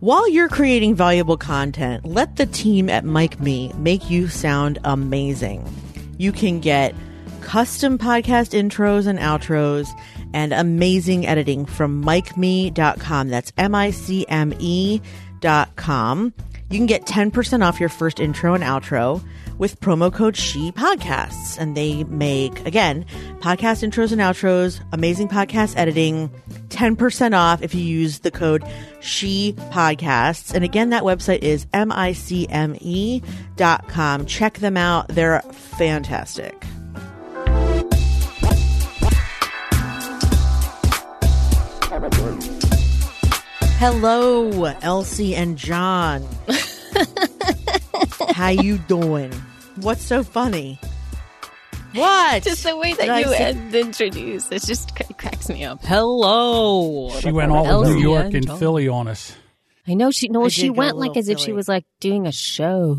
While you're creating valuable content, let the team at MicMe make you sound amazing. You can get custom podcast intros and outros and amazing editing from micme.com. That's M I C M E.com. You can get 10% off your first intro and outro with promo code SHE Podcasts. And they make, again, podcast intros and outros, amazing podcast editing, 10% off if you use the code SHE Podcasts. And again, that website is M-I-C-M-E dot com. Check them out. They're fantastic. Hello, Elsie and John. How you doing? What's so funny? What? Just the way that Did you say- end introduce, it just cracks me up. Hello. She went all New York and and Philly on us. I know she. No, I she did go a went like as if she was like doing a show,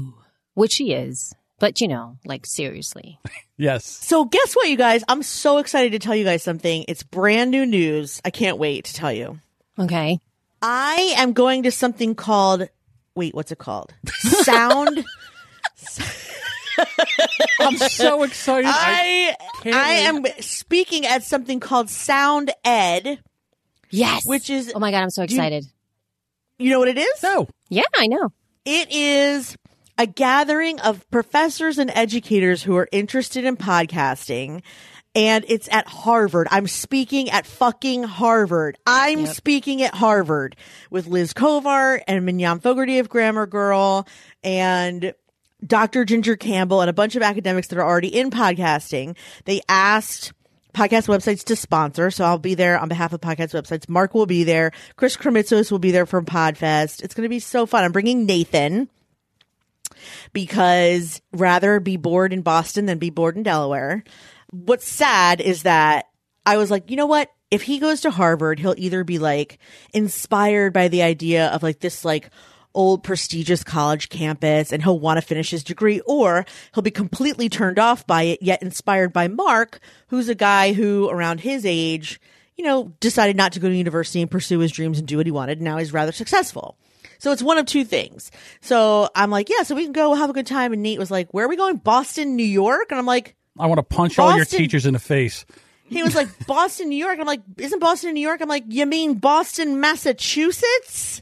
which she is. But you know, like seriously. Yes. So guess what, you guys? I'm so excited to tell you guys something. It's brand new news. I can't wait to tell you. Okay. I am going to something called wait, what's it called? Sound I'm so excited. I I am speaking at something called Sound Ed, Yes. which is Oh my god, I'm so Do you- excited. you know what it is? no. Yeah, I know. It is a gathering of professors and educators who are interested in podcasting. And it's at Harvard. I'm speaking at fucking Harvard. I'm speaking at Harvard with Liz Covart and Mignon Fogarty of Grammar Girl and Dr. Ginger Campbell and a bunch of academics that are already in podcasting. They asked podcast websites to sponsor. So I'll be there on behalf of podcast websites. Mark will be there. Chris Krimitsos will be there from Podfest. It's going to be so fun. I'm bringing Nathan because rather be bored in Boston than be bored in Delaware. What's sad is that I was like, you know what? If he goes to Harvard, he'll either be like inspired by the idea of like this like old prestigious college campus and he'll want to finish his degree or he'll be completely turned off by it yet inspired by Mark, who's a guy who around his age, you know, decided not to go to university and pursue his dreams and do what he wanted. And now he's rather successful. So it's one of two things. So I'm like, yeah, so we can go have a good time. And Nate was like, where are we going? Boston, New York? And I'm like, I want to punch all your teachers in the face. he was like, Boston, New York. I'm like, isn't Boston, New York? I'm like, you mean Boston, Massachusetts?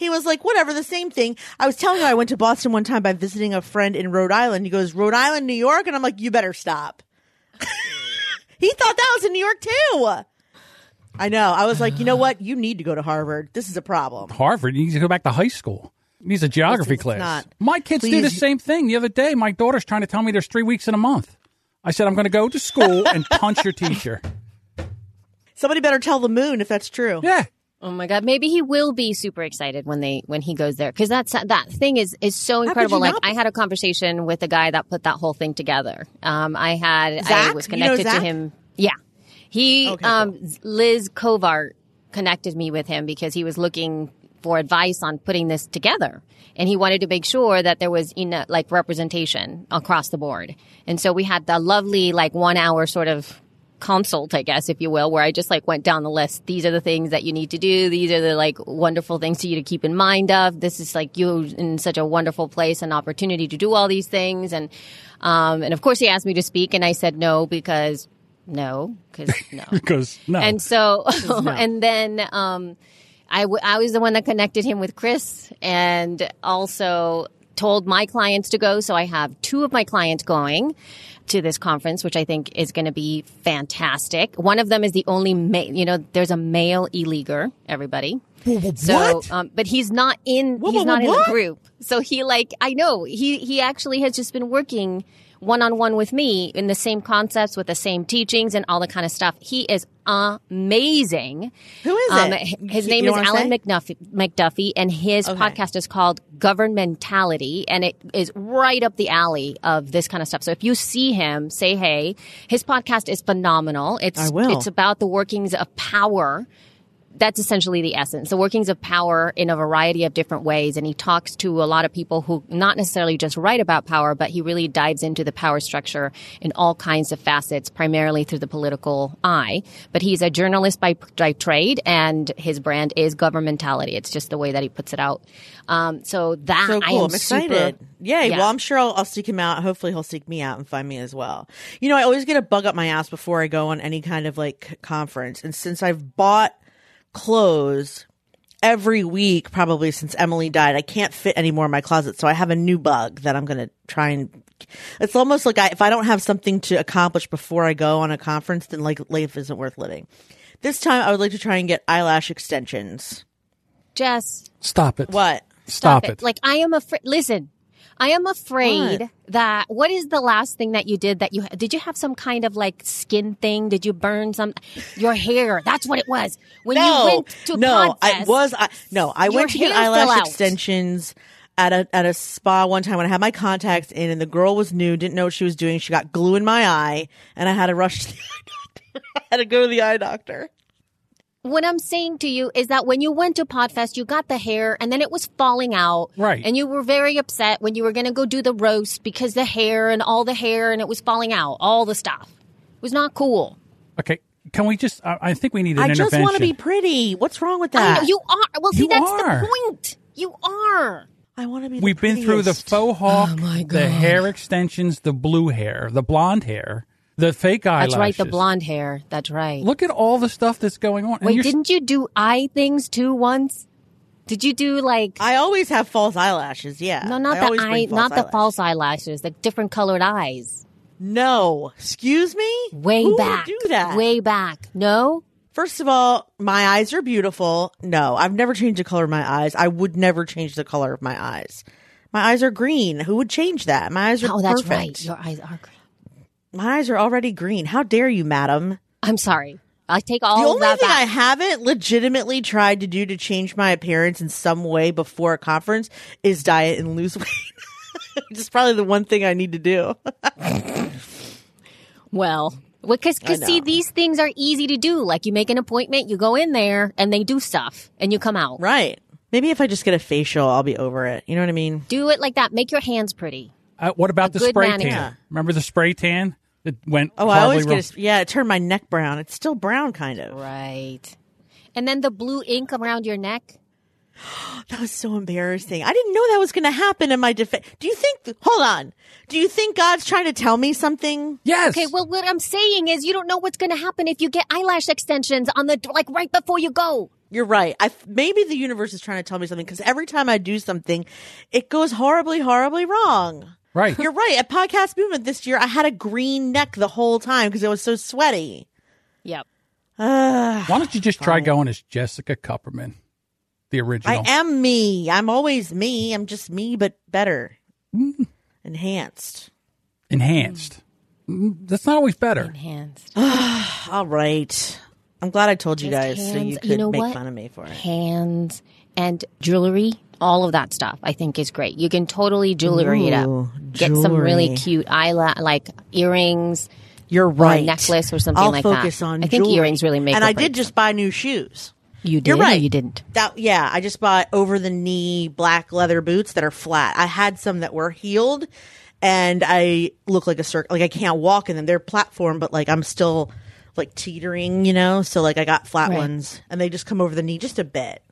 He was like, whatever, the same thing. I was telling him I went to Boston one time by visiting a friend in Rhode Island. He goes, Rhode Island, New York? And I'm like, you better stop. he thought that was in New York too. I know. I was like, you know what? You need to go to Harvard. This is a problem. Harvard, you need to go back to high school. He needs a geography It's class. not. My kids do the same thing. The other day, my daughter's trying to tell me there's three weeks in a month. I said, I'm going to go to school and punch your teacher. Somebody better tell the moon if that's true. Yeah. Oh my god, maybe he will be super excited when they when he goes there because that's that thing is is so incredible. Like not? I had a conversation with the guy that put that whole thing together. Um, I had I Zach? was You know connected to him. Yeah, he Okay, um Liz Covart connected me with him because he was looking for advice on putting this together. And he wanted to make sure that there was enough like representation across the board. And so we had the lovely like one hour sort of consult, I guess, if you will, where I just like went down the list. These are the things that you need to do. These are the like wonderful things for you to keep in mind of. This is like you in such a wonderful place and opportunity to do all these things. And, um, and of course he asked me to speak and I said no because no, because no. Because, no. And so, and then, um, I, w- I was the one that connected him with Chris and also told my clients to go. So I have two of my clients going to this conference, which I think is going to be fantastic. One of them is the only, ma- you know, there's a male e-leaguer, everybody. So, What? um, but he's not in. Wha- he's wha- not in the group. So he like I know he he actually has just been working one on one with me in the same concepts with the same teachings and all the kind of stuff. He is amazing. Who is Um, it? his name is Alan? McDuffie, McDuffie, and his Okay. podcast is called Governmentality, and it is right up the alley of this kind of stuff. So if you see him, say hey. His podcast is phenomenal. It's it's about the workings of power that's essentially the essence. The workings of power in a variety of different ways. And he talks to a lot of people who not necessarily just write about power, but he really dives into the power structure in all kinds of facets, primarily through the political eye. But he's a journalist by, by trade and his brand is governmentality. It's just the way that he puts it out. Um, so that So I am I'm excited. super- Yay. Yeah. Well, I'm sure I'll, I'll seek him out. Hopefully, he'll seek me out and find me as well. You know, I always get a bug up my ass before I go on any kind of like conference. And since I've bought clothes every week, probably since Emily died, I can't fit any more in my closet. So I have a new bug that I'm going to try and. It's almost like I, if I don't have something to accomplish before I go on a conference, then like life isn't worth living. This time, I would like to try and get eyelash extensions. Jess, Stop it. What? Stop, it. Like I am afraid. Listen, I am afraid What? that. What is the last thing that you did? That you did you have some kind of like skin thing? Did you burn some your hair? That's what it was. When you no, went to no, I was I no, I went to get eyelash extensions at a at a spa one time when I had my contacts in, and the girl was new, didn't know what she was doing. She got glue in my eye, and I had to rush to the eye doctor. I had to go to the eye doctor. What I'm saying to you is that when you went to Podfest, you got the hair and then it was falling out. Right. And you were very upset when you were going to go do the roast because the hair and all the hair and it was falling out, all the stuff. It was not cool. Okay. Can we just? I, I think we need an I just want to be pretty. What's wrong with I that? know, you are. Well, see, You that's are. the point. You are. I want to be. We've been through the faux hawk, oh my the hair extensions, the blue hair, the blonde hair, the fake eyelashes. That's right, the blonde hair. That's right. Look at all the stuff that's going on. Wait, didn't you do eye things too once? Did you do like I always have false eyelashes. Yeah, no, not I the eye, bring not the false eyelashes, the different colored eyes. No, excuse me. Way Who would back, do that? Way back. No, First of all, my eyes are beautiful. No, I've never changed the color of my eyes. I would never change the color of my eyes. My eyes are green. Who would change that? My eyes are oh, that's perfect. right. Your eyes are green. My eyes are already green. How dare you, madam? I'm sorry. I take all the only thing back. I haven't legitimately tried to do to change my appearance in some way before a conference is diet and lose weight. Is probably the one thing I need to do. well, because I see, these things are easy to do. Like you make an appointment, you go in there, and they do stuff, and you come out. right. Maybe if I just get a facial, I'll be over it. You know what I mean? Do it like that. Make your hands pretty. Uh, what about the good spray manicure. tan? Remember the spray tan that went? Oh, I always get a, yeah, it turned my neck brown. It's still brown, kind of. Right. And then the blue ink around your neck. That was so embarrassing. I didn't know that was going to happen in my defense. Do you think? Hold on. Do you think God's trying to tell me something? Yes. Okay, well, what I'm saying is you don't know what's going to happen if you get eyelash extensions on the, like right before you go. You're right. I maybe the universe is trying to tell me something because every time I do something, it goes horribly, horribly wrong. Right. You're right. At Podcast Movement this year, I had a green neck the whole time because it was so sweaty. Yep. Ugh. Why don't you just try going as Jessica Kupferman, the original? I am me. I'm always me. I'm just me, but better, enhanced. enhanced. Mm, That's not always better. Enhanced. All right. I'm glad I told you Just guys so hands. you You could know make what? fun of me for it. Hands and jewelry. All of that stuff I think is great. You can totally jewelry it up. Get some really cute eyelash, like earrings. You're right. necklace or something I'll like that. focus on I think jewelry. earrings really make And I did just buy new shoes. You did You're or right. you didn't. That yeah, I just bought over the knee black leather boots that are flat. I had some that were heeled, and I look like a circle. Like I can't walk in them. They're platform, but like I'm still like teetering, you know. So like I got flat Right. ones, and they just come over the knee just a bit.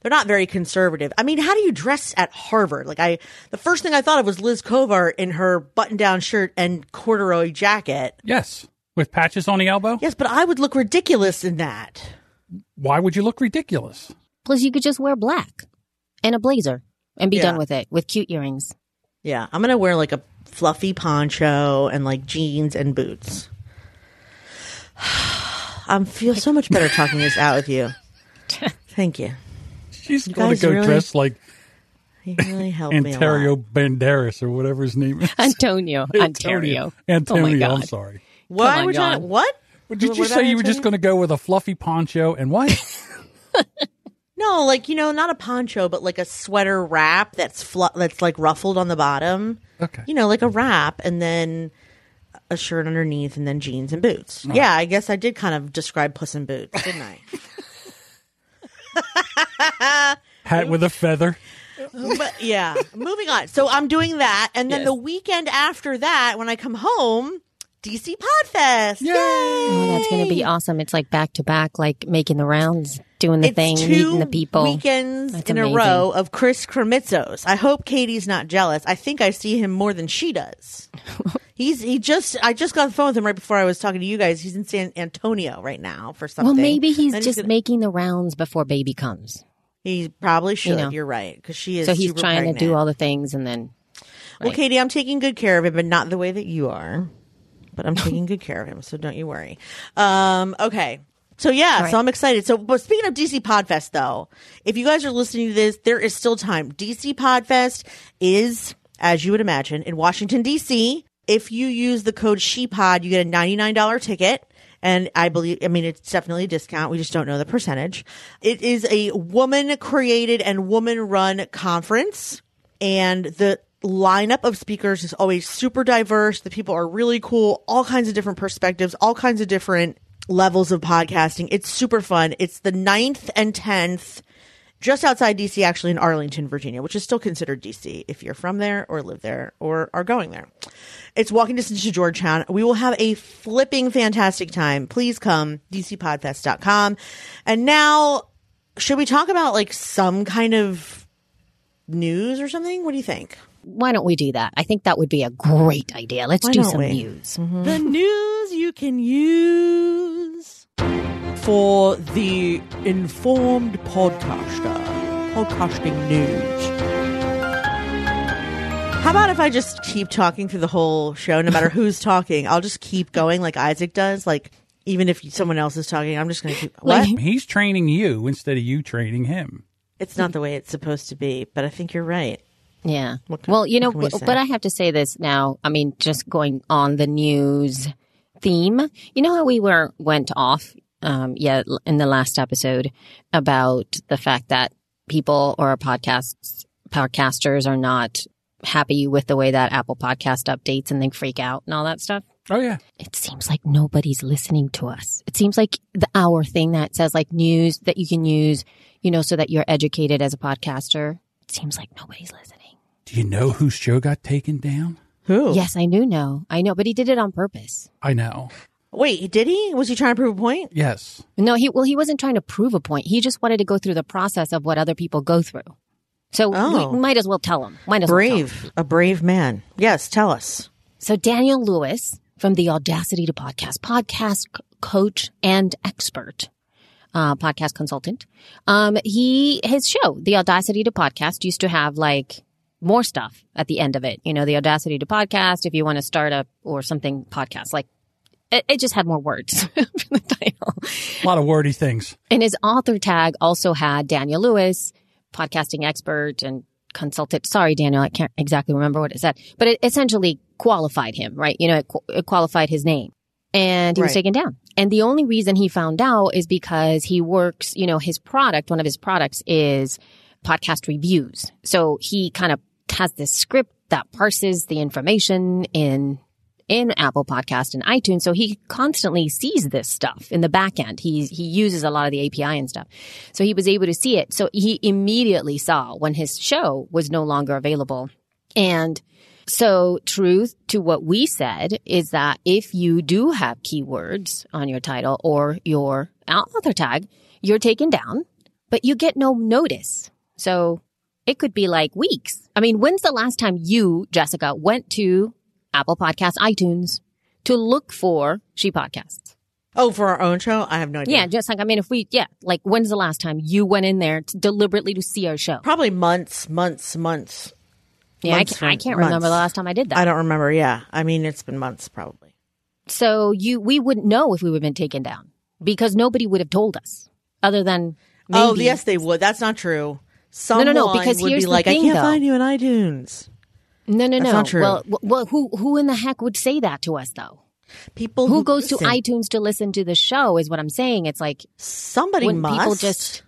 They're not very conservative. I mean, how do you dress at Harvard? Like I, the first thing I thought of was Liz Covart in her button-down shirt and corduroy jacket. Yes, with patches on the elbow. Yes, but I would look ridiculous in that. Why would you look ridiculous? Plus, you could just wear black and a blazer and be Yeah. done with it with cute earrings. Yeah, I'm gonna wear like a fluffy poncho and like jeans and boots. I feel so much better talking this out with you. Thank you. She's going to go really- dressed like You really helped me a Ontario lot. Banderas or whatever his name is. Antonio. Ontario. Antonio. Oh my I'm God. sorry. What? Come on, We're trying- what? But did you about say you were just going to go with a fluffy poncho and what? No, like you know, not a poncho, but like a sweater wrap that's flu- that's like ruffled on the bottom. Okay. You know, like a wrap, and then a shirt underneath, and then jeans and boots. Yeah, I guess I did kind of describe Puss in Boots, didn't I? Hat with a feather. but yeah, moving on. So I'm doing that, and then Yes. the weekend after that, when I come home, DC Podfest. Yay! Oh, that's going to be awesome. It's like back to back, like making the rounds, doing the It's thing, two meeting the people. weekends That's in amazing. a row of Chris Krimitsos. I hope Katie's not jealous. I think I see him more than she does. He's he just I just got on the phone with him right before I was talking to you guys. He's in San Antonio right now for something. Well, maybe he's Then just gonna- making the rounds before baby comes. he probably should. know. You are right because she is. So he's trying pregnant. to do all the things and then. Well, Katie, I'm taking good care of him, but not the way that you are. But I'm taking good care of him, so don't you worry. Um, okay. So yeah, right. so I'm excited. So, but speaking of DC Podfest, though, if you guys are listening to this, there is still time. DC Podfest is, as you would imagine, in Washington D.C. If you use the code ShePod, you get a $99 ticket. And I believe, I mean, it's definitely a discount. We just don't know the percentage. It is a woman created and woman run conference and the lineup of speakers is always super diverse. The people are really cool, all kinds of different perspectives, all kinds of different levels of podcasting. It's super fun. It's the 9th and 10th just outside DC, actually in Arlington, Virginia, which is still considered DC if you're from there or live there or are going there. It's walking distance to Georgetown. We will have a flipping fantastic time. Please come, dcpodfest.com. And now, should we talk about like some kind of news or something? What do you think? Why don't we do that? I think that would be a great idea. Let's Why do some we? news. Mm-hmm. The news you can use for the informed podcaster. Podcasting news. How about if I just keep talking through the whole show, no matter who's talking? I'll just keep going like Isaac does. Like, even if someone else is talking, I'm just going to keep. What? He's training you instead of you training him. It's not the way it's supposed to be, but I think you're right. Yeah. Can- well, you know, we but, but I have to say this now. I mean, just going on the news theme. You know how we were went off, um, yeah, in the last episode about the fact that people or podcasts podcasters are not happy with the way that Apple Podcast updates and they freak out and all that stuff. Oh yeah. It seems like nobody's listening to us. It seems like the hour thing that says like news that you can use, you know, so that you're educated as a podcaster. It seems like nobody's listening. Do you know whose show got taken down? Who? Yes, I do know. I know, but he did it on purpose. I know. Wait, did he? Was he trying to prove a point? Yes. No, he well, he wasn't trying to prove a point. He just wanted to go through the process of what other people go through. So Oh. we might as well tell him. Might as well tell him. Brave. A brave man. Yes, tell us. So Daniel Lewis from the Audacity to Podcast, podcast coach and expert, uh, podcast consultant. Um, he, his show, the Audacity to Podcast used to have like more stuff at the end of it. You know, the Audacity to Podcast, if you want to start up or something podcast, like it, it just had more words for the title. A lot of wordy things. And his author tag also had Daniel Lewis, podcasting expert and consultant. Sorry, Daniel, I can't exactly remember what it said, but it essentially qualified him, right? You know, it, qu- it qualified his name and he was taken down. And the only reason he found out is because he works, you know, his product, one of his products is podcast reviews. So he kind of has this script that parses the information in in Apple Podcast and iTunes. So he constantly sees this stuff in the back end. He he uses a lot of the API and stuff. So he was able to see it. So he immediately saw when his show was no longer available. And so truth to what we said is that if you do have keywords on your title or your author tag, you're taken down, but you get no notice. So it could be like weeks. I mean, when's the last time you, Jessica, went to Apple Podcasts, iTunes to look for She Podcasts? Oh, for our own show? I have no idea. Yeah, just like, I mean, if we, yeah, like when's the last time you went in there to deliberately to see our show? Probably months, months, months. Yeah, I can't, I can't remember the last time I did that. I don't remember. Yeah. I mean, it's been months probably. So you, we wouldn't know if we would have been taken down because nobody would have told us other than oh, maybe. Oh, yes, they would. That's not true. Someone no, no, because would here's be the like, thing, I can't though. find you in iTunes. No, no, That's no. not true. Well, well, who, who in the heck would say that to us though? People Who goes to iTunes to listen to the show is what I'm saying. It's like, Somebody when must. people just,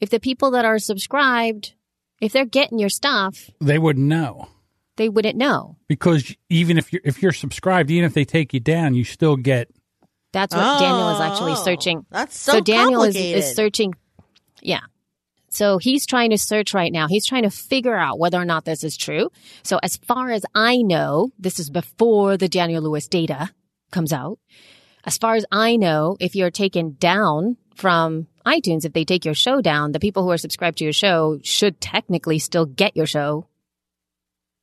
if the people that are subscribed, if they're getting your stuff, They wouldn't know they wouldn't know. because even if you're if you're subscribed, even if they take you down, you still get. That's what Daniel is actually Oh, searching. That's so, Daniel is, complicated. is searching. Yeah. So he's trying to search right now. He's trying to figure out whether or not this is true. So as far as I know, this is before the Daniel Lewis data comes out. As far as I know, if you're taken down from iTunes, if they take your show down, the people who are subscribed to your show should technically still get your show.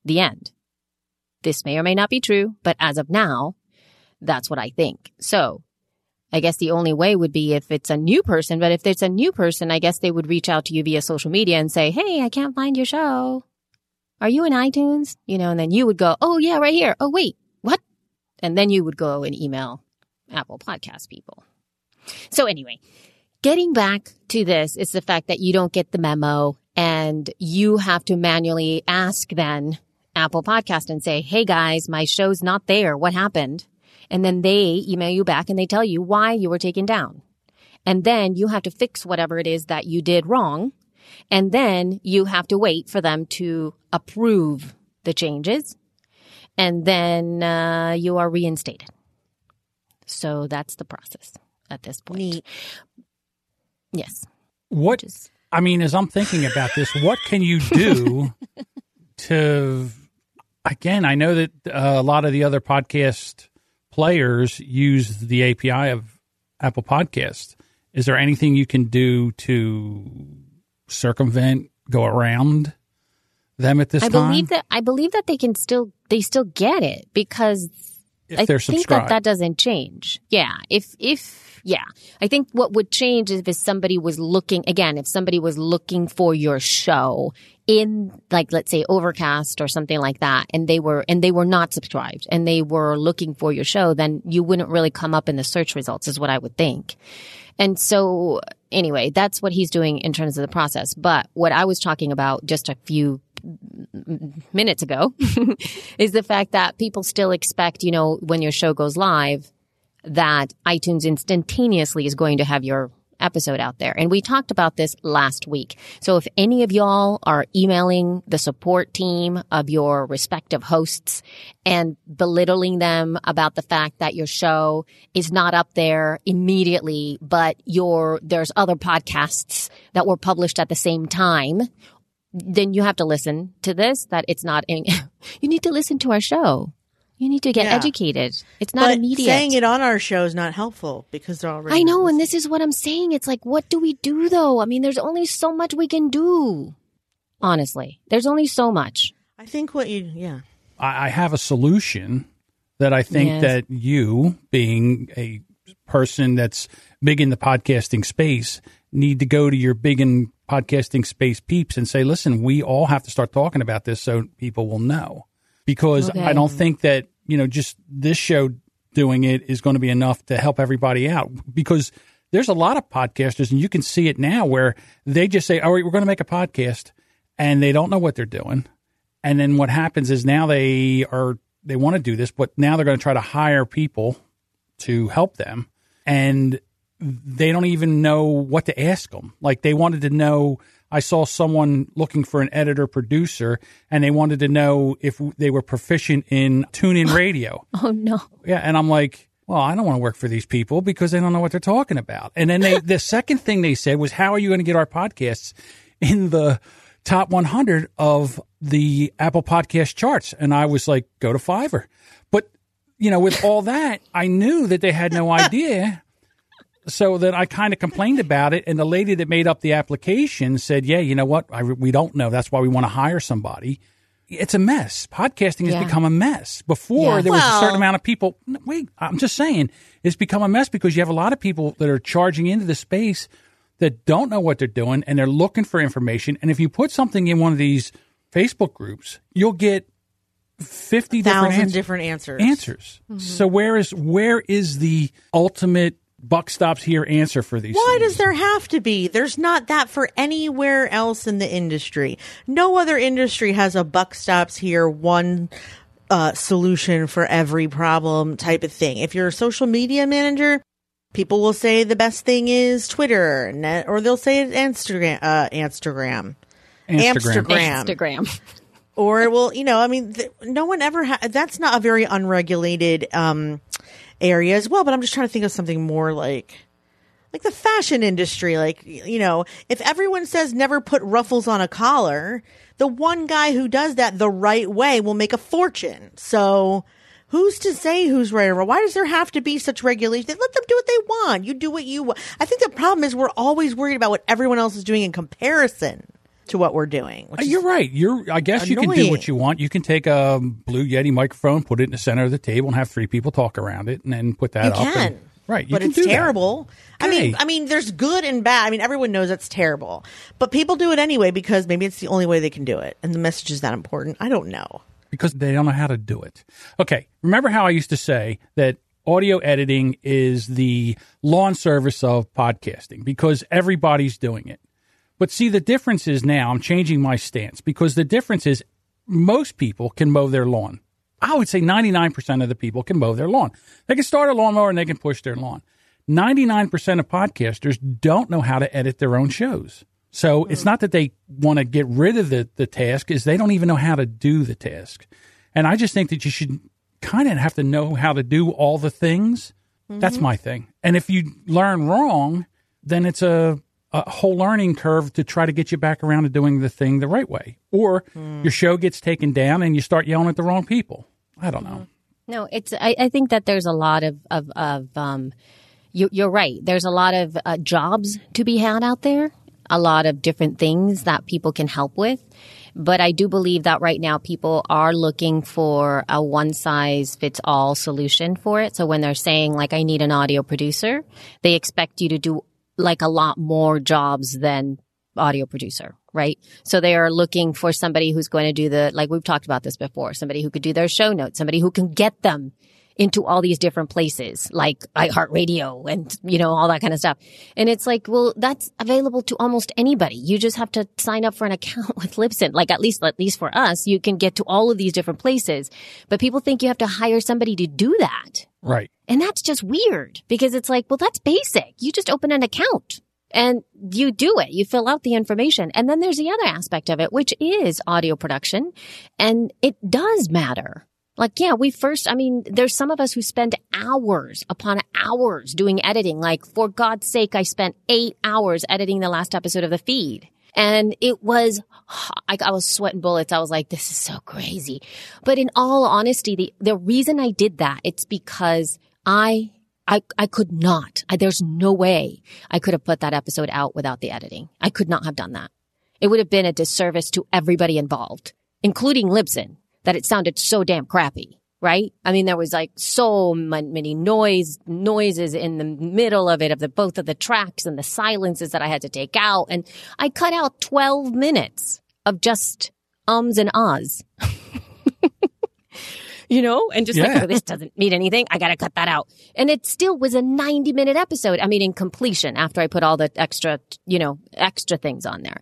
The end. This may or may not be true, but as of now, that's what I think. So I guess the only way would be if it's a new person, but if it's a new person, I guess they would reach out to you via social media and say, Hey, I can't find your show. Are you in iTunes? You know, and then you would go, Oh yeah, right here. Oh wait, what? And then you would go and email Apple podcast people. So anyway, getting back to this is the fact that you don't get the memo and you have to manually ask then Apple podcast and say, Hey guys, my show's not there. What happened? And then they email you back and they tell you why you were taken down. And then you have to fix whatever it is that you did wrong. And then you have to wait for them to approve the changes. And then uh, you are reinstated. So that's the process at this point. Neat. Yes. What? Is- I mean, as I'm thinking about this, what can you do to? Again, I know that uh, a lot of the other podcast players use the API of Apple Podcast. Is there anything you can do to circumvent, go around them at this I time? believe that I believe that they can still they still get it because if I they're think that that doesn't change. Yeah. If, if, yeah. I think what would change is if somebody was looking, again, if somebody was looking for your show in like, let's say Overcast or something like that, and they were, and they were not subscribed and they were looking for your show, then you wouldn't really come up in the search results is what I would think. And so anyway, that's what he's doing in terms of the process. But what I was talking about just a few minutes ago is the fact that people still expect, you know, when your show goes live, that iTunes instantaneously is going to have your episode out there. And we talked about this last week. So if any of y'all are emailing the support team of your respective hosts and belittling them about the fact that your show is not up there immediately, but your, there's other podcasts that were published at the same time, then you have to listen to this, that it's not, in, you need to listen to our show. You need to get Yeah. educated. It's not but immediate. saying it on our show is not helpful because they're already. I know, and this is what I'm saying. It's like, what do we do though? I mean, there's only so much we can do. Honestly, there's only so much. I think what you, yeah. I, I have a solution that I think Yes. that you, being a person that's big in the podcasting space, need to go to your big in podcasting space peeps and say, listen, we all have to start talking about this so people will know. Because Okay. I don't think that, you know, just this show doing it is going to be enough to help everybody out. Because there's a lot of podcasters, and you can see it now where they just say, all right, we're going to make a podcast, and they don't know what they're doing. And then what happens is now they are they want to do this, but now they're going to try to hire people to help them, and they don't even know what to ask them. Like they wanted to know. I saw someone looking for an editor producer, and they wanted to know if they were proficient in TuneIn radio. Oh no. Yeah, and I'm like, well, I don't want to work for these people because they don't know what they're talking about. And then they, the second thing they said was, how are you going to get our podcasts in the top 100 of the Apple Podcast charts? And I was like, go to Fiverr. But you know, with all that, I knew that they had no idea. So that I kind of complained about it, and the lady that made up the application said, "Yeah, you know what? I, we don't know. That's why we want to hire somebody." It's a mess. Podcasting has Yeah. become a mess. Before Yeah. there was a certain amount of people. Wait, I'm just saying it's become a mess because you have a lot of people that are charging into the space that don't know what they're doing and they're looking for information. And if you put something in one of these Facebook groups, you'll get fifty different Thousand different answers. answers. Mm-hmm. So where is where is the ultimate buck stops here answer for these? Why things? does there have to be? There's not that for anywhere else in the industry. No other industry has a buck stops here, one uh, solution for every problem type of thing. If you're a social media manager, people will say the best thing is Twitter, net- or they'll say it Instagram. Uh, Instagram. Instagram? Instagram. Instagram. or well you know i mean th- no one ever ha- that's not a very unregulated um area as well but i'm just trying to think of something more like like the fashion industry. Like, you know, if everyone says never put ruffles on a collar, the one guy who does that the right way will make a fortune. So who's to say who's right or wrong? Why does there have to be such regulation? Let them do what they want. You do what you want. I think the problem is we're always worried about what everyone else is doing in comparison to what we're doing. Uh, You're right. You're. I guess you can do what you want. You can take a Blue Yeti microphone, put it in the center of the table, and have three people talk around it, and then put that You up. can. and- right. You but can it's do that. terrible. I mean. I mean, there's good and bad. I mean, everyone knows that's terrible, but people do it anyway because maybe it's the only way they can do it, and the message is that important. I don't know. because they don't know how to do it. Okay, remember how I used to say that audio editing is the lawn service of podcasting because everybody's doing it. But see, the difference is now I'm changing my stance because the difference is most people can mow their lawn. I would say 99% of the people can mow their lawn. They can start a lawnmower and they can push their lawn. 99% of podcasters don't know how to edit their own shows. So it's not that they want to get rid of the, the task, is they don't even know how to do the task. And I just think that you should kind of have to know how to do all the things. That's mm-hmm. my thing. And if you learn wrong, then it's a, a whole learning curve to try to get you back around to doing the thing the right way. Or your show gets taken down and you start yelling at the wrong people. I don't know. No, it's. I, I think that there's a lot of of, of um, you, you're right. There's a lot of uh, jobs to be had out there. A lot of different things that people can help with. But I do believe that right now people are looking for a one size fits all solution for it. So when they're saying like, I need an audio producer, they expect you to do like a lot more jobs than audio producer, right? So they are looking for somebody who's going to do the, like we've talked about this before, somebody who could do their show notes, somebody who can get them into all these different places like iHeartRadio and, you know, all that kind of stuff. And it's like, well, that's available to almost anybody. You just have to sign up for an account with Libsyn. Like at least, at least for us, you can get to all of these different places, but people think you have to hire somebody to do that. Right. And that's just weird because it's like, well, that's basic. You just open an account and you do it. You fill out the information. And then there's the other aspect of it, which is audio production. And it does matter. Like, yeah, we first, I mean, there's some of us who spend hours upon hours doing editing. Like, for God's sake, I spent eight hours editing the last episode of the feed. And it was, I, I was sweating bullets. I was like, this is so crazy. But in all honesty, the, the reason I did that, it's because I, I, I could not, I, there's no way I could have put that episode out without the editing. I could not have done that. It would have been a disservice to everybody involved, including Libsyn, that it sounded so damn crappy. Right? I mean, there was like so many noise, noises in the middle of it, of the, both of the tracks and the silences that I had to take out. And I cut out 12 minutes of just ums and ahs. you know, and just Yeah. like, oh, this doesn't mean anything. I got to cut that out. And it still was a 90 minute episode. I mean, in completion after I put all the extra, you know, extra things on there.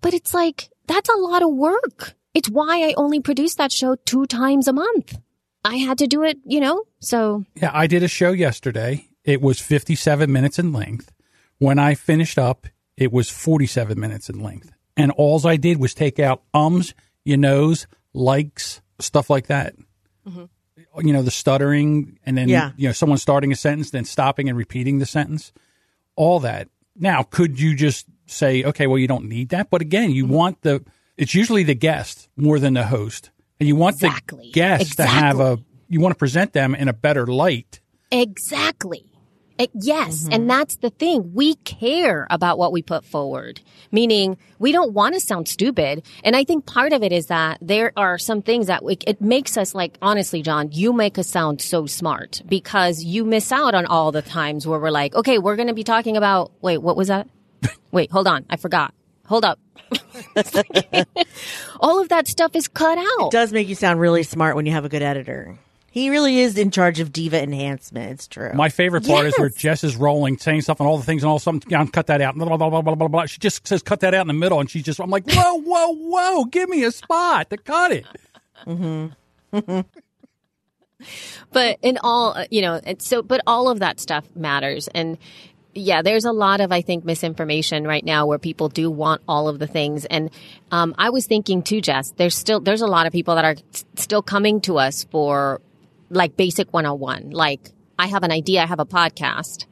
But it's like, that's a lot of work. It's why I only produce that show two times a month. I had to do it, you know, so Yeah, I did a show yesterday. It was 57 minutes in length. When I finished up, it was 47 minutes in length. And alls I did was take out ums, you knows, likes, stuff like that. Mm-hmm. You know, the stuttering and then, Yeah. you know, someone starting a sentence, then stopping and repeating the sentence. All that. Now, could you just say, okay, well, you don't need that? But again, you mm-hmm. want the, it's usually the guest more than the host. And you want Exactly. the guest to have a, you want to present them in a better light. Exactly. It- yes. Mm-hmm. And that's the thing. We care about what we put forward, meaning we don't want to sound stupid. And I think part of it is that there are some things that we, it makes us like, honestly, John, you make us sound so smart because you miss out on all the times where we're like, okay, we're going to be talking about, wait, what was that? wait, hold on. I forgot. Hold up. all of that stuff is cut out. does make you sound really smart when you have a good editor. He really is in charge of diva enhancement. It's true. My favorite part is where Jess is rolling, saying stuff and all the things and all something. Yeah, cut that out. Blah, blah, blah, blah, blah, blah. She just says, cut that out in the middle. And she's just, I'm like, whoa, whoa, whoa, give me a spot to cut it. but in all uh, you know it's so but all of that stuff matters and yeah there's a lot of i think misinformation right now where people do want all of the things and um, i was thinking too jess there's still there's a lot of people that are still coming to us for like basic 101 like i have an idea i have a podcast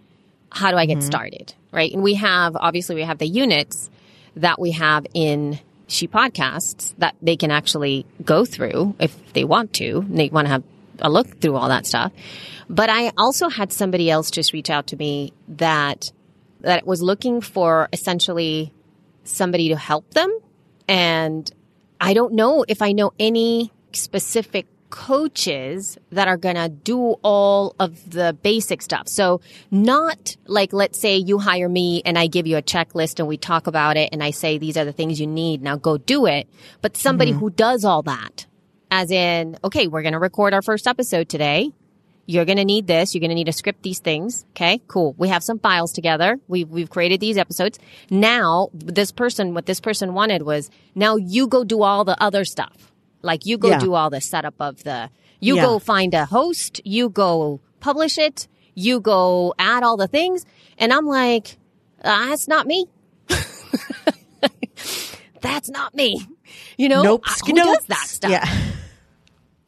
how do I get started? Right. And we have, obviously, we have the units that we have in She Podcasts that they can actually go through if they want to. They want to have a look through all that stuff. But I also had somebody else just reach out to me that, that was looking for essentially somebody to help them. And I don't know if I know any specific coaches that are going to do all of the basic stuff. So not like, let's say you hire me and I give you a checklist and we talk about it and I say, these are the things you need. Now go do it. But somebody mm-hmm. who does all that as in, okay, we're going to record our first episode today. You're going to need this. You're going to need to script these things. Okay, cool. We have some files together. We've, we've created these episodes. Now, this person, what this person wanted was now you go do all the other stuff. Like you go Yeah. do all the setup of the, you Yeah. go find a host, you go publish it, you go add all the things. And I'm like, uh, that's not me. that's not me. You know, nope. I- who does that stuff? Yeah.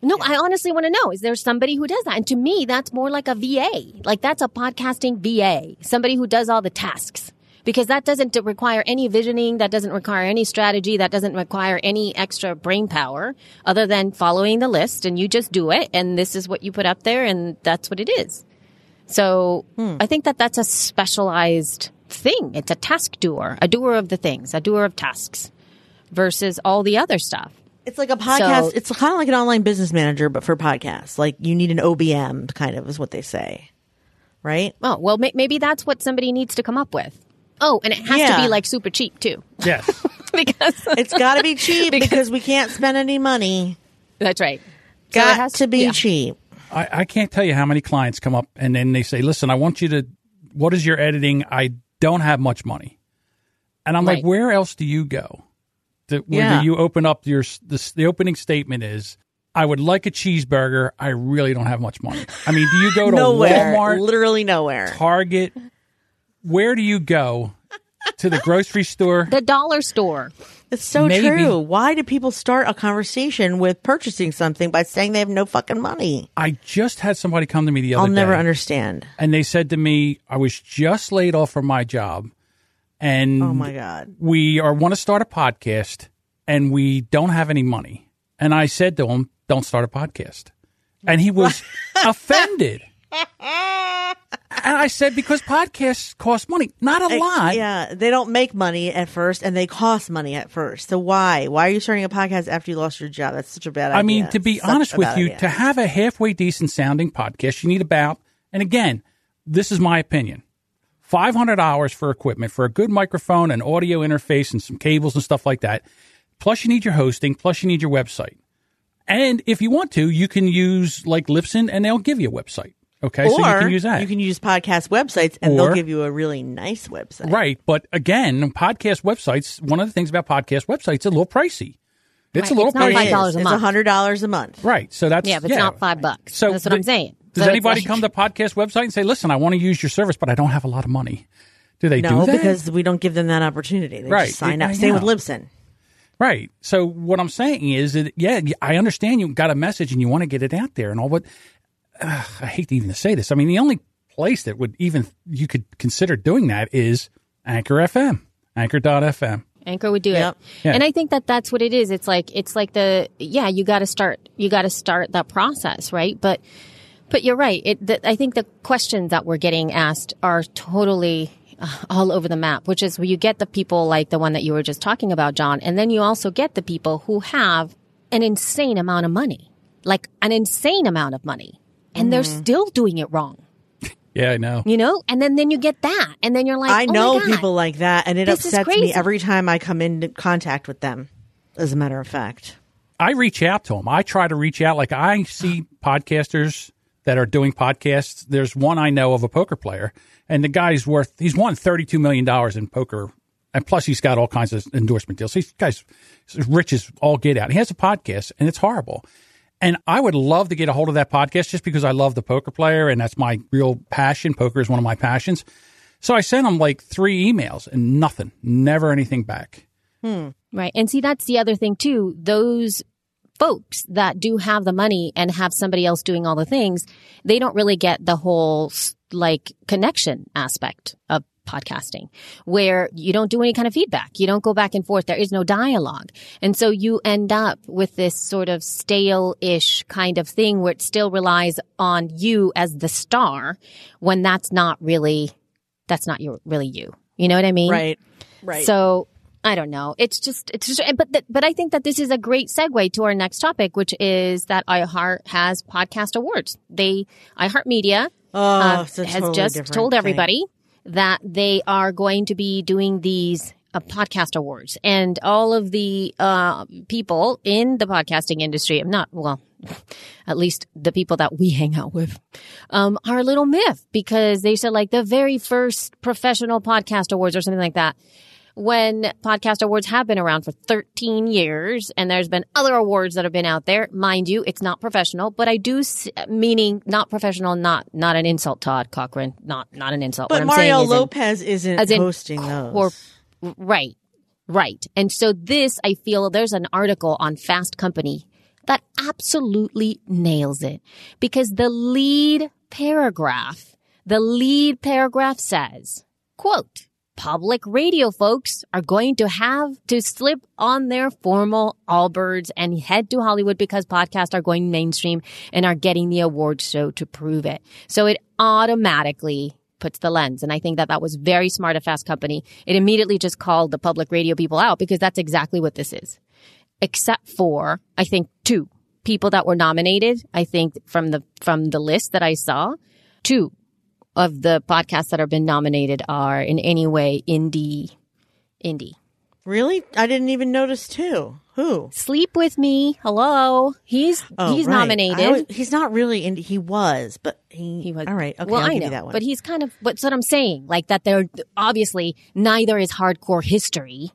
No, I honestly want to know, is there somebody who does that? And to me, that's more like a VA. Like that's a podcasting VA, somebody who does all the tasks. Because that doesn't require any visioning, that doesn't require any strategy, that doesn't require any extra brain power other than following the list and you just do it and this is what you put up there and that's what it is. So hmm. I think that that's a specialized thing. It's a task doer, a doer of the things, a doer of tasks versus all the other stuff. It's like a podcast. So- it's kind of like an online business manager, but for podcasts. Like you need an OBM, kind of, is what they say. Right? Oh, well, may- maybe that's what somebody needs to come up with. Oh, and it has to be like super cheap too. Yes. because It's got to be cheap because we can't spend any money. that's right. So it Got has- to be yeah. cheap. I, I can't tell you how many clients come up and then they say, "Listen, I want you to. What is your editing? I don't have much money." And I'm like, "Where else do you go? The, where Yeah. do you open up your s- the, the opening statement is." I would like a cheeseburger. I really don't have much money. I mean, do you go to Nowhere. Walmart, Literally nowhere. Target? Where do you go to the grocery store? The dollar store. It's so Maybe. true. Why do people start a conversation with purchasing something by saying they have no fucking money? I just had somebody come to me the other day. I'll never day. understand. and they said to me, I was just laid off from my job and Oh my God. we are want to start a podcast and we don't have any money. And I said to him, don't start a podcast. And he was offended. And I said, because podcasts cost money, not a lot. Yeah, they don't make money at first, and they cost money at first. So why? Why are you starting a podcast after you lost your job? That's such a bad idea. I mean, to be Such honest with you, idea. to have a halfway decent sounding podcast, you need about, and again, this is my opinion, five hundred dollars for equipment for a good microphone, an audio interface, and some cables and stuff like that. Plus, you need your hosting. Plus, you need your website. And if you want to, you can use like Libsyn, and they'll give you a website. Okay, or so you can use that. You can use podcast websites, and Or- they'll give you a really nice website. Right. But again, podcast websites, one of the things about podcast websites, it's a little pricey. It's a little It's not pricey. $5 a month. It's month. hundred dollars a month. Right. So that's Yeah, but it's not five bucks. So That's what the- I'm saying. Does anybody like- come to podcast website and say, "Listen, I want to use your service, but I don't have a lot of money"? Do they No, do that? because we don't give them that opportunity. They Right. just sign I up. Same with. Libsyn. right. So what I'm saying is that yeah, I understand you got a message and you want to get it out there and all, but uh, I hate to even say this. I mean, the only place that would even you could consider doing that is Anchor FM, Anchor.fm. Anchor would do Yep. it. Yeah. And I think that that's what it is. It's like, it's like the, yeah, you got to start, you got to start that process, right? But, but you're right. It, the, I think the questions that we're getting asked are totally uh, all over the map, which is where you get the people like the one that you were just talking about, John. And then you also get the people who have an insane amount of money, like an insane amount of money, and they're still doing it wrong, Yeah, I know. you know? And then, then you get that. And then you're like, I oh my know God. people like that, and it This upsets me every time I come into contact with them. As a matter of fact, I reach out to them. I try to reach out. Like I see podcasters that are doing podcasts. There's one I know of a poker player, and the guy's worth. He's won thirty two million dollars in poker, and plus he's got all kinds of endorsement deals. He's guy's rich as all get out. He has a podcast, and it's horrible. And I would love to get a hold of that podcast just because I love the poker player, and that's my real passion. Poker is one of my passions. So I sent him like three emails and nothing, never anything back. Hmm. Right. And see, that's the other thing too. Those folks that do have the money and have somebody else doing all the things, they don't really get the whole like connection aspect of podcasting where you don't do any kind of feedback. You don't go back and forth. There is no dialogue. And so you end up with this sort of stale-ish kind of thing where it still relies on you as the star when that's not really, that's not your, really you. You know what I mean? Right. Right. So I don't know. It's just, it's just, but, th- but I think that this is a great segue to our next topic, which is that iHeart has podcast awards. They, iHeartMedia oh, uh, has totally just told thing. everybody that they are going to be doing these uh, podcast awards and all of the uh, people in the podcasting industry. I'm not, well, at least the people that we hang out with, um, are a little myth because they said like the very first professional podcast awards or something like that. When podcast awards have been around for 13 years and there's been other awards that have been out there, mind you, it's not professional, but I do, s- meaning not professional, not, not an insult, Todd Cochran, not, not an insult. What But I'm Mario saying is in- Lopez isn't as in hosting those. Right. Right. And so this, I feel there's an article on Fast Company that absolutely nails it because the lead paragraph, the lead paragraph says, quote, public radio folks are going to have to slip on their formal Allbirds and head to Hollywood because podcasts are going mainstream and are getting the awards show to prove it. So it automatically puts the lens. And I think that that was very smart of Fast Company. It immediately just called the public radio people out because that's exactly what this is. Except for, I think, two people that were nominated. I think from the, from the list that I saw, two of the podcasts that have been nominated are in any way indie, indie. really? I didn't even notice too. Who? Sleep with me. Hello. He's, Oh, he's right. nominated. Always- he's not really in. He was, but he. He was all right. Okay, well, I'll I give know, that one. but he's kind of. What's what I'm saying? Like that. They're obviously neither is hardcore history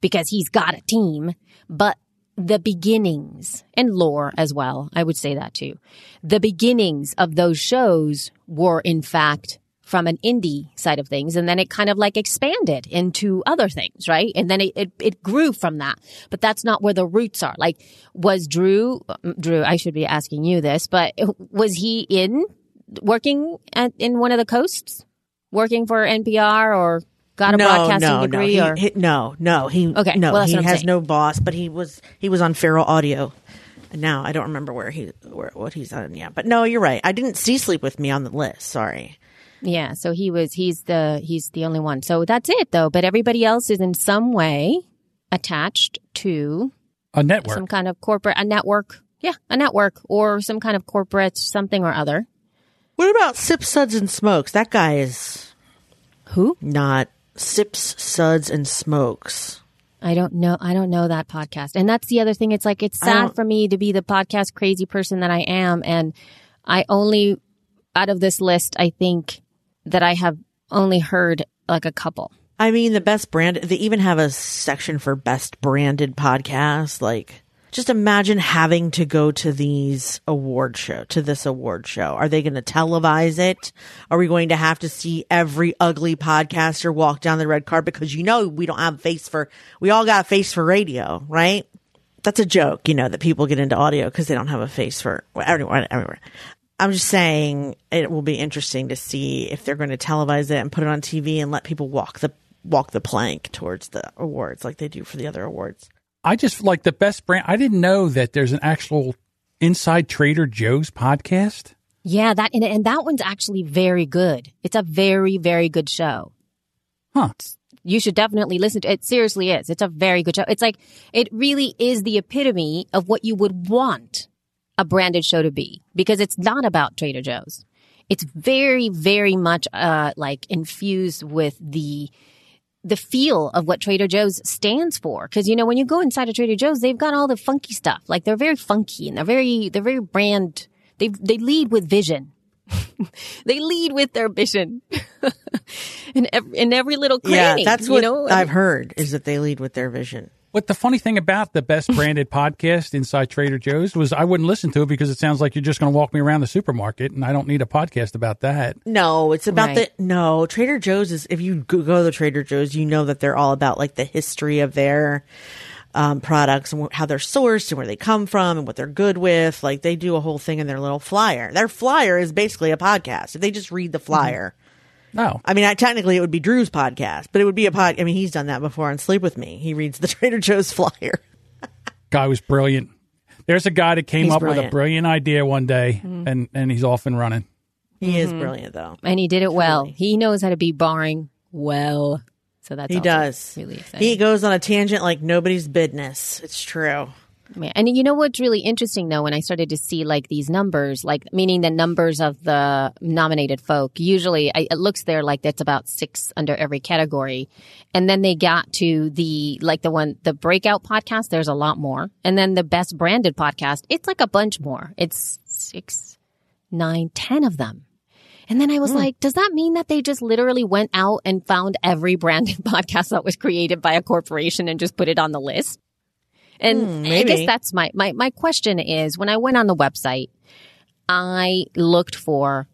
because he's got a team, but the beginnings and lore as well. I would say that too. The beginnings of those shows were in fact from an indie side of things. And then it kind of like expanded into other things, right? And then it, it, it grew from that. But that's not where the roots are. Like, was Drew, um, Drew, I should be asking you this, but was he in working at, in one of the coasts? Working for NPR or got a no, broadcasting no, degree no. or? He, he- no, no. He Okay, No, well, he has saying. no boss, but he was he was on Feral Audio. And now I don't remember where he where what he's on. Yeah, but no, you're right. I didn't see Sleep with Me on the list. Sorry. Yeah, so he was he's the he's the only one. So that's it though, but everybody else is in some way attached to A network. some kind of corporate a network. Yeah, a network or some kind of corporate something or other. What about Sips, Suds, and Smokes? That guy is Who? not Sips, Suds, and Smokes. I don't know. I don't know that podcast. And that's the other thing. It's like, it's sad for me to be the podcast crazy person that I am. And I only, out of this list, I think that I have only heard like a couple. I mean, the best brand. They even have a section for best branded podcasts. Like, just imagine having to go to these award show to this award show. Are they going to televise it? Are we going to have to see every ugly podcaster walk down the red carpet? Because you know we don't have a face for. We all got a face for radio, right? That's a joke, you know, that people get into audio because they don't have a face for everyone. Everywhere. I'm just saying it will be interesting to see if they're going to televise it and put it on TV and let people walk the walk the plank towards the awards like they do for the other awards. I just like the best brand. I didn't know that there's an actual Inside Trader Joe's podcast. Yeah, that, and, and that one's actually very good. It's a very, very good show. Huh. You should definitely listen to it. It seriously is. It's a very good show. It's like, it really is the epitome of what you would want a branded show to be because it's not about Trader Joe's. It's very, very much, uh, like infused with the, the feel of what Trader Joe's stands for. Cause you know, when you go inside of Trader Joe's, they've got all the funky stuff. Like they're very funky and they're very, they're very brand, they, they lead with vision. they lead with their vision in every, in every little cranny. yeah, that's you what know? I've heard is that they lead with their vision. But the funny thing about the best branded podcast inside Trader Joe's was I wouldn't listen to it because it sounds like you're just going to walk me around the supermarket, and I don't need a podcast about that. No, it's about Right. the no Trader Joe's is if you go go to Trader Joe's, you know that they're all about like the history of their um, products and how they're sourced and where they come from and what they're good with. Like they do a whole thing in their little flyer. Their flyer is basically a podcast. If they just read the flyer, No. I mean, I, technically it would be Drew's podcast, but it would be a pod. I mean, he's done that before on Sleep with Me. He reads the Trader Joe's flyer. Guy was brilliant. There's a guy that came He's up with a brilliant. brilliant idea one day, mm-hmm. and, and he's off and running. He is mm-hmm. brilliant, though. and he did it well. He knows how to be boring well. So that's He does. really exciting. He goes on a tangent like nobody's business. It's true. Yeah. And you know what's really interesting though, when I started to see like these numbers, like meaning the numbers of the nominated folk, usually I, it looks there like that's about six under every category. And then they got to the, like the one, the breakout podcast, there's a lot more. And then the best branded podcast, it's like a bunch more. It's six, nine, ten of them. And then I was hmm. like, does that mean that they just literally went out and found every branded podcast that was created by a corporation and just put it on the list? And I guess that's my, my, my question is when I went on the website, I looked for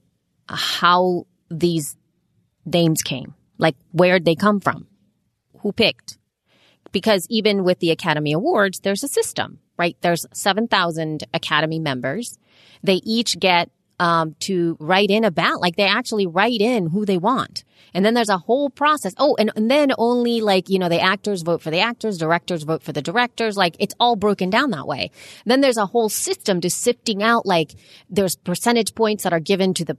how these names came, like where'd they come from? Who picked? Because even with the Academy Awards, there's a system, right? There's 7,000 Academy members. They each get um, to write in about, like they actually write in who they want. And then there's a whole process. Oh, and, and then only like, you know, the actors vote for the actors, directors vote for the directors. Like it's all broken down that way. Then there's a whole system to sifting out, like there's percentage points that are given to the,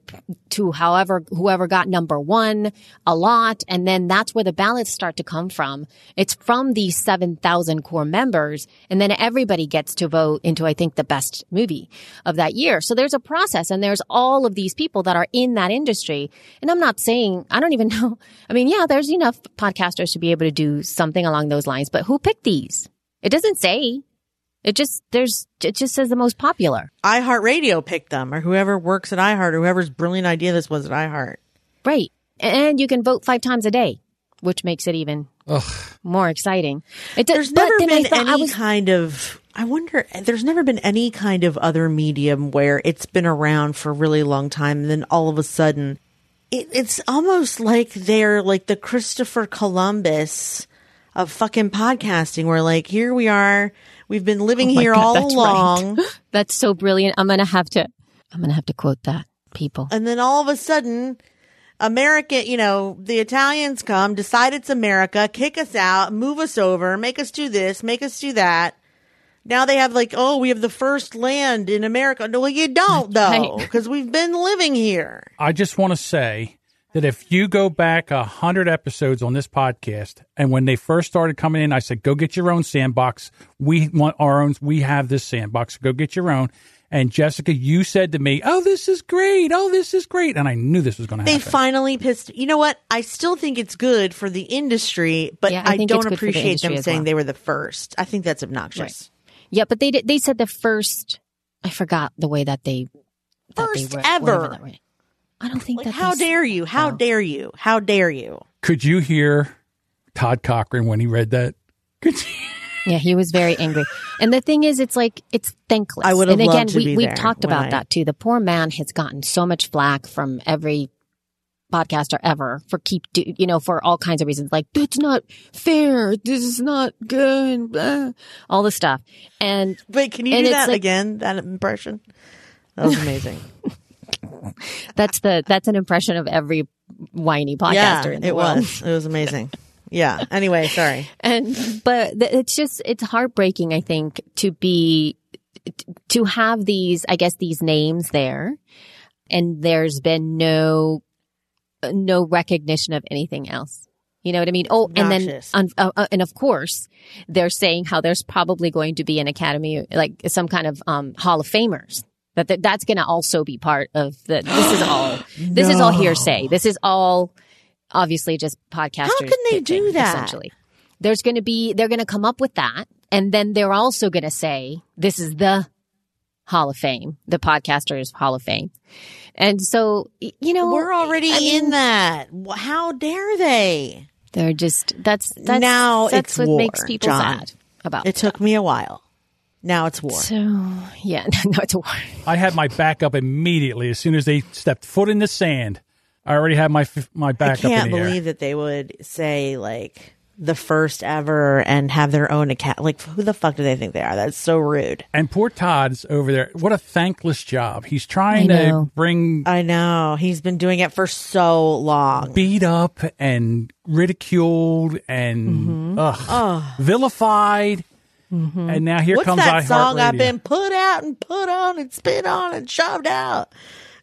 to however, whoever got number one a lot. And then that's where the ballots start to come from. It's from these 7,000 core members. And then everybody gets to vote into, I think, the best movie of that year. So there's a process and there's all of these people that are in that industry. And I'm not saying, I don't even know. I mean, yeah, there's enough podcasters to be able to do something along those lines, but who picked these? It doesn't say. It just, there's, it just says the most popular. iHeartRadio picked them, or whoever works at iHeart, or whoever's brilliant idea this was at iHeart. Right. And you can vote five times a day, which makes it even more exciting. It does, There's never been any was, kind of. I wonder. There's never been any kind of other medium where it's been around for a really long time, and then all of a sudden, it, it's almost like they're like the Christopher Columbus of fucking podcasting. Where like here we are, we've been living Oh here God, all that's along, that's so brilliant. I'm going to have to, I'm to have to quote that people. and then all of a sudden. America, you know, the Italians come, decide it's America, kick us out, move us over, make us do this, make us do that. Now they have like, oh, we have the first land in America. No, well, you don't though, because we've been living here. I just want to say that if you go back a hundred episodes on this podcast, and when they first started coming in, I said, "Go get your own sandbox. We want our own. We have this sandbox. Go get your own." And Jessica, you said to me, "Oh, this is great. Oh, this is great," and I knew this was going to happen. They finally pissed. You know what? I still think it's good for the industry, but Yeah, I I, don't it's the appreciate them saying well. they were the first. I think that's obnoxious. Yeah, but they did, they said the first, I forgot the way that they, that First they were, ever. that way. I don't think Like, that how they- dare you? How dare you? How dare you? Could you hear Todd Cochran when he read that? Could you? Yeah, he was very angry. And the thing is, it's like, it's thankless. I would have And again, loved to we, be we've there talked about I- that too. The poor man has gotten so much flack from every podcaster ever for keep, do, you know, for all kinds of reasons. Like, that's not fair. This is not good. Blah, all the stuff. And Wait, can you do that like- again? That impression? That was amazing. that's the, that's an impression of every whiny podcaster yeah, in the it world. was. It was amazing. Yeah. Anyway, sorry. and but th- it's just it's heartbreaking i think to be to have these i guess these names there and there's been no no recognition of anything else. You know what i mean? Oh and then un- uh, uh, and of course they're saying how there's probably going to be an academy like some kind of um hall of famers that th- that's going to also be part of the this is all this is all hearsay. This is all obviously just podcasters How can they do that? essentially. There's going to be they're going to come up with that and then they're also going to say this is the hall of fame. The podcasters hall of fame and so you know We're already I mean, in that. How dare they? they're just that's that's Now that's it's what war, makes people John. sad about It took me a while. Now it's war. so yeah no it's a war I had my backup immediately as soon as they stepped foot in the sand. I already had my my my I can't in the air. believe that they would say like the first ever and have their own account. Like, who the fuck do they think they are? That's so rude. And poor Todd's over there. What a thankless job. He's trying to bring I know. He's been doing it for so long. beat up and ridiculed and mm-hmm. ugh, vilified. Mm-hmm. And now here What's comes that song I've been put out and put on and spit on and shoved out?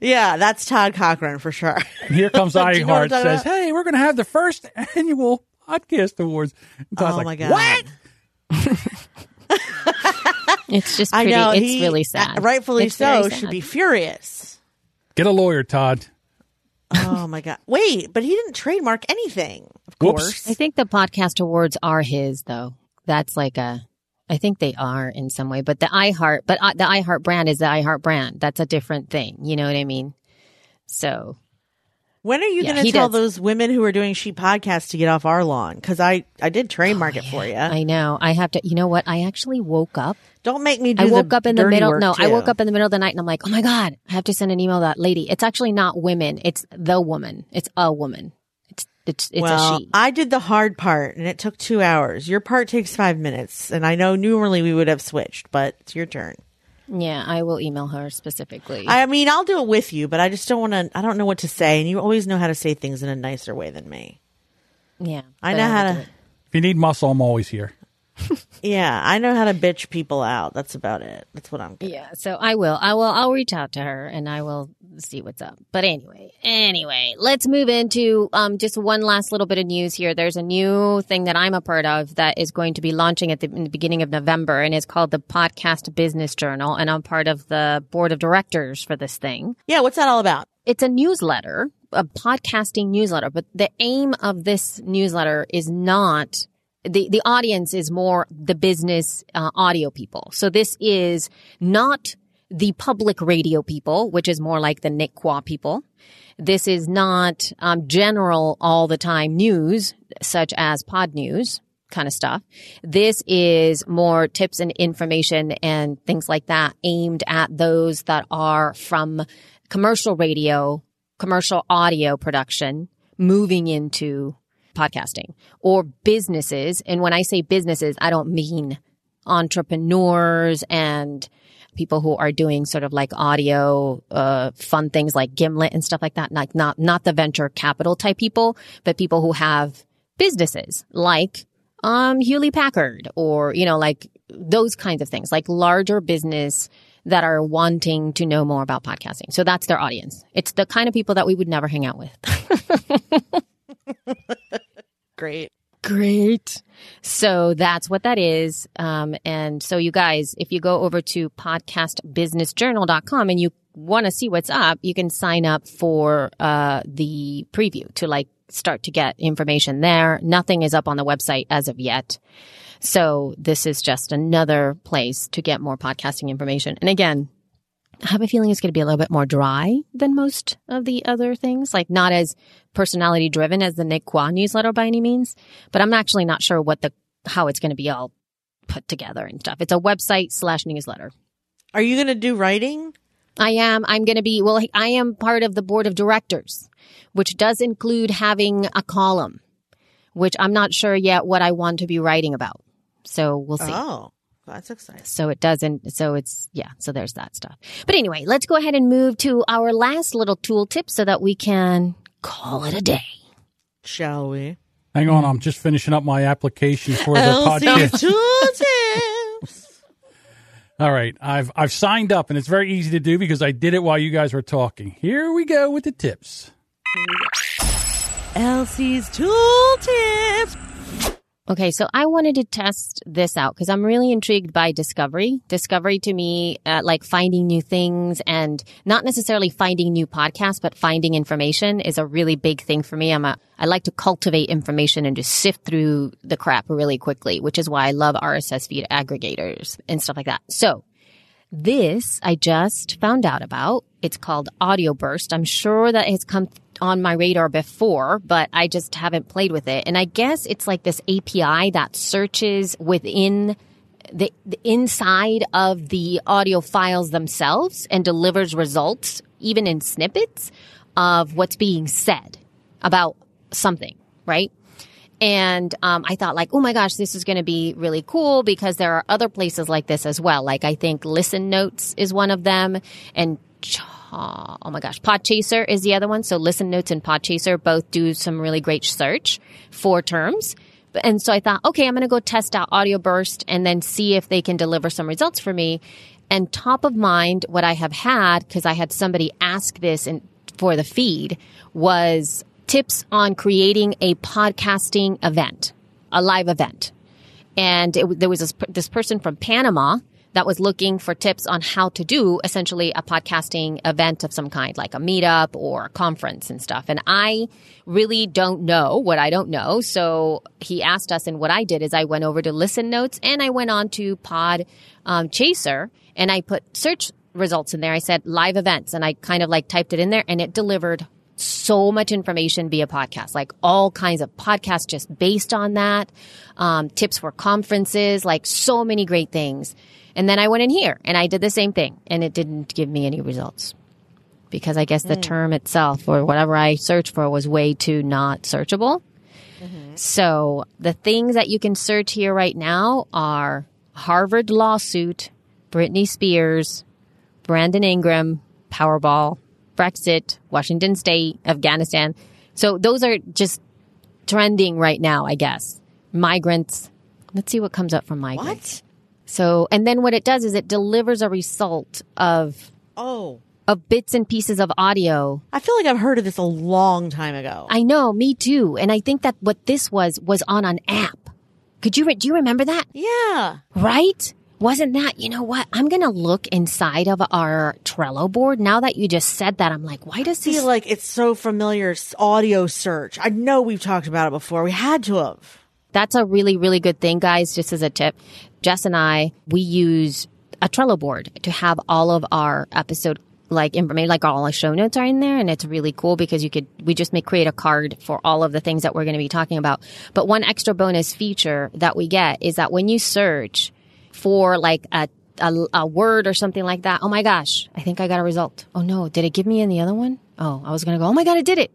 Yeah, that's Todd Cochran for sure. Here comes Do you know I'm iHeart says, about? "Hey, we're going to have the first annual podcast awards." And Todd's oh like, my god! What? It's just I know. it's he, really sad. uh, Rightfully It's so. sad. Should be furious. Get a lawyer, Todd. oh my god! Wait, but he didn't trademark anything. Of Whoops. course. I think the podcast awards are his though. That's like a, I think they are in some way, but the iHeart, but uh, the iHeart brand is the iHeart brand. That's a different thing. You know what I mean? So When are you Yeah, going to tell does. those women who are doing sheep podcasts to get off our lawn? Because I I did trademark oh, it for you. I know I have to. You know what? I actually woke up. Don't make me do. I woke up in the middle. No, I woke up in the middle of the night and I'm like, oh my god, I have to send an email to that lady. It's actually not women. It's the woman. It's a woman. It's it's it's well, a she. I did the hard part, and it took two hours. Your part takes five minutes, and I know normally we would have switched, but it's your turn. Yeah, I will email her specifically. I mean, I'll do it with you, but I just don't want to. I don't know what to say, and you always know how to say things in a nicer way than me. yeah, I know how will to. it. If you need muscle, I'm always here. Yeah, I know how to bitch people out. That's about it. That's what I'm. Good. Yeah, so I will. I will. I'll reach out to her and I will see what's up. But anyway, anyway, let's move into um, just one last little bit of news here. There's a new thing that I'm a part of that is going to be launching at the, in the beginning of November, and it's called the Podcast Business Journal, and I'm part of the board of directors for this thing. Yeah, what's that all about? It's a newsletter, a podcasting newsletter, but the aim of this newsletter is not the, the audience is more the business uh, audio people. So this is not the public radio people, which is more like the Nick Quah people. This is not um, general all the time news, such as Podnews kind of stuff. This is more tips and information and things like that aimed at those that are from commercial radio, commercial audio production, moving into podcasting or businesses. And when I say businesses, I don't mean entrepreneurs and people who are doing sort of like audio, uh, fun things like Gimlet and stuff like that. Like not, not the venture capital type people, but people who have businesses like, um, Hewlett Packard or, you know, like those kinds of things, like larger business that are wanting to know more about podcasting. So that's their audience. It's the kind of people that we would never hang out with. Great. Great. So that's what that is. Um, and so you guys, if you go over to podcastbusinessjournal.com and you want to see what's up, you can sign up for, uh, the preview to like start to get information there. Nothing is up on the website as of yet. So this is just another place to get more podcasting information. And again, have a feeling it's going to be a little bit more dry than most of the other things, like not as personality driven as the Nick Quah newsletter by any means. But I'm actually not sure what the how it's going to be all put together and stuff. It's a website slash newsletter. Are you going to do writing? I am. I'm going to be. Well, I am part of the board of directors, which does include having a column, which I'm not sure yet what I want to be writing about. So we'll see. Oh, that's exciting. So it doesn't, so it's, yeah, so there's that stuff. But anyway, let's go ahead and move to our last little tool tip so that we can call it a day. Shall we? Hang on, I'm just finishing up my application for the Elsie's podcast. tool tips. All right, I've I've signed up, and it's very easy to do because I did it while you guys were talking. Here we go with the tips. Elsie's tool tips. Okay, so I wanted to test this out because I'm really intrigued by discovery. Discovery to me, uh, like finding new things and not necessarily finding new podcasts, but finding information is a really big thing for me. I'm a, I like to cultivate information and just sift through the crap really quickly, which is why I love RSS feed aggregators and stuff like that. So this I just found out about. It's called Audioburst. I'm sure that has come on my radar before, but I just haven't played with it. And I guess it's like this API that searches within the, the inside of the audio files themselves and delivers results, even in snippets of what's being said about something, right? And um, I thought, like, oh my gosh, this is going to be really cool because there are other places like this as well. Like, I think Listen Notes is one of them, and oh my gosh, Podchaser is the other one. So Listen Notes and Podchaser both do some really great search for terms. And so I thought, okay, I'm going to go test out Audioburst and then see if they can deliver some results for me. And top of mind, what I have had, because I had somebody ask this in, for the feed, was tips on creating a podcasting event, a live event. And it, there was this, this person from Panama that was looking for tips on how to do essentially a podcasting event of some kind, like a meetup or a conference and stuff. And I really don't know what I don't know. So he asked us, and what I did is I went over to Listen Notes and I went on to Pod um, Chaser and I put search results in there. I said live events and I kind of like typed it in there and it delivered so much information via podcast, like all kinds of podcasts just based on that, um, tips for conferences, like so many great things. And then I went in here and I did the same thing and it didn't give me any results because I guess the mm. term itself or whatever I searched for was way too not searchable. Mm-hmm. So the things that you can search here right now are Harvard lawsuit, Britney Spears, Brandon Ingram, Powerball, Brexit, Washington State, Afghanistan. So those are just trending right now, I guess. Migrants. Let's see what comes up from migrants. What? So, and then what it does is it delivers a result of oh of bits and pieces of audio. I feel like I've heard of this a long time ago. I know, me too. And I think that what this was was on an app. Could you re- do you remember that? Yeah. Right? Wasn't that, you know what? I'm going to look inside of our Trello board. Now that you just said that, I'm like, why does this feel like it's so familiar audio search? I know we've talked about it before. We had to have. That's a really, really good thing, guys, just as a tip. Jess and I, we use a Trello board to have all of our episode like information, like all our show notes are in there. And it's really cool because you could, we just make create a card for all of the things that we're going to be talking about. But one extra bonus feature that we get is that when you search for like a, a, a word or something like that, oh my gosh, I think I got a result. Oh no, did it give me in the other one? Oh, I was going to go, oh my God, it did it.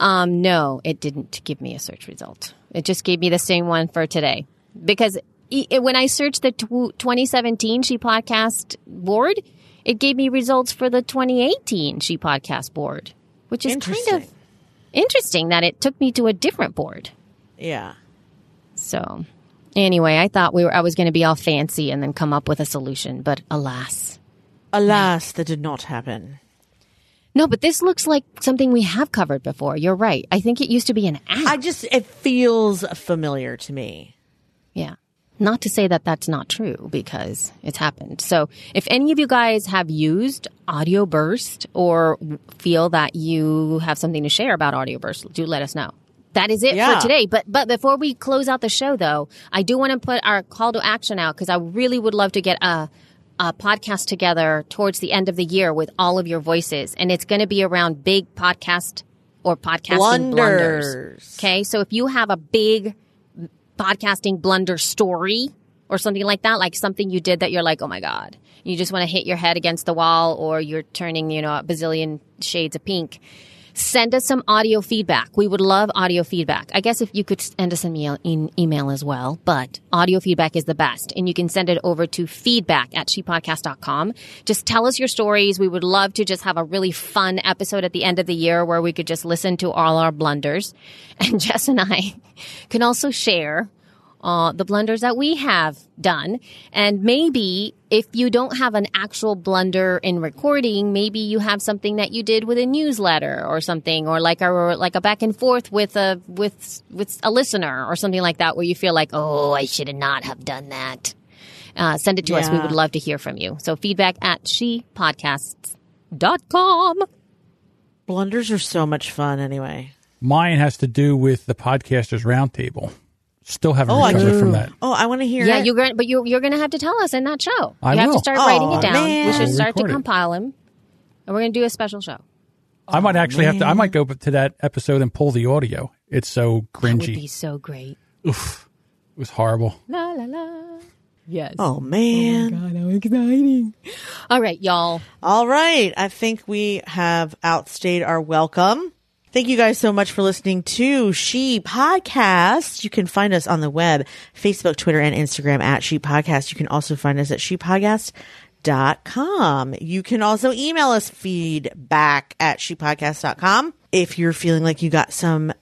Um, no, it didn't give me a search result. It just gave me the same one for today because when I searched the 2017 She Podcast board, it gave me results for the 2018 She Podcast board, which is kind of interesting that it took me to a different board. Yeah. So, anyway, I thought we were I was going to be all fancy and then come up with a solution, but alas. Alas, that did not happen. No, but this looks like something we have covered before. You're right. I think it used to be an app. I just it feels familiar to me. Yeah. Not to say that that's not true because it's happened. So if any of you guys have used Audioburst or feel that you have something to share about Audioburst, do let us know. That is it yeah. for today. But but before we close out the show though, I do want to put our call to action out because I really would love to get a a podcast together towards the end of the year with all of your voices. And it's going to be around big podcast or podcasting blunders. blunders. Okay. So if you have a big podcasting blunder story or something like that, like something you did that you're like, oh my God, you just want to hit your head against the wall or you're turning, you know, a bazillion shades of pink send us some audio feedback. We would love audio feedback. I guess if you could send us an email, in email as well, but audio feedback is the best. And you can send it over to feedback at shepodcast.com. Just tell us your stories. We would love to just have a really fun episode at the end of the year where we could just listen to all our blunders. And Jess and I can also share uh, the blunders that we have done. And maybe if you don't have an actual blunder in recording, maybe you have something that you did with a newsletter or something, or like a like a back and forth with a with with a listener or something like that, where you feel like, oh, I should not have done that. Uh, send it to yeah. us. We would love to hear from you. So feedback at shepodcasts.com. Blunders are so much fun anyway. Mine has to do with the Podcasters Roundtable. Still haven't oh, recovered from that. Oh, I want to hear. Yeah, it. you're going, but you you're going to have to tell us in that show. I you will. have to start oh, writing it down. Man. We should start to it. compile them, and we're going to do a special show. I might actually man. have to. I might go to that episode and pull the audio. It's so cringy. That would be so great. Oof, it was horrible. La la la. Yes. Oh man. Oh my God, how exciting. All right, y'all. All right. I think we have outstayed our welcome. Thank you guys so much for listening to She Podcast. You can find us on the web, Facebook, Twitter, and Instagram at She Podcast. You can also find us at shepodcast.com. You can also email us feedback at shepodcast.com. If you're feeling like you got some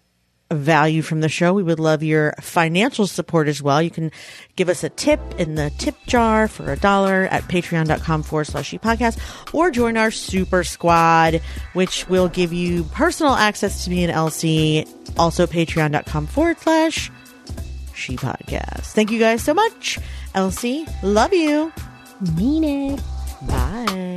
value from the show, we would love your financial support as well. You can give us a tip in the tip jar for a dollar at patreon.com forward slash podcast or join our super squad, which will give you personal access to me and Elsie. Also patreon.com forward slash she podcast. Thank you guys so much. Elsie, love you. Mean it. Bye.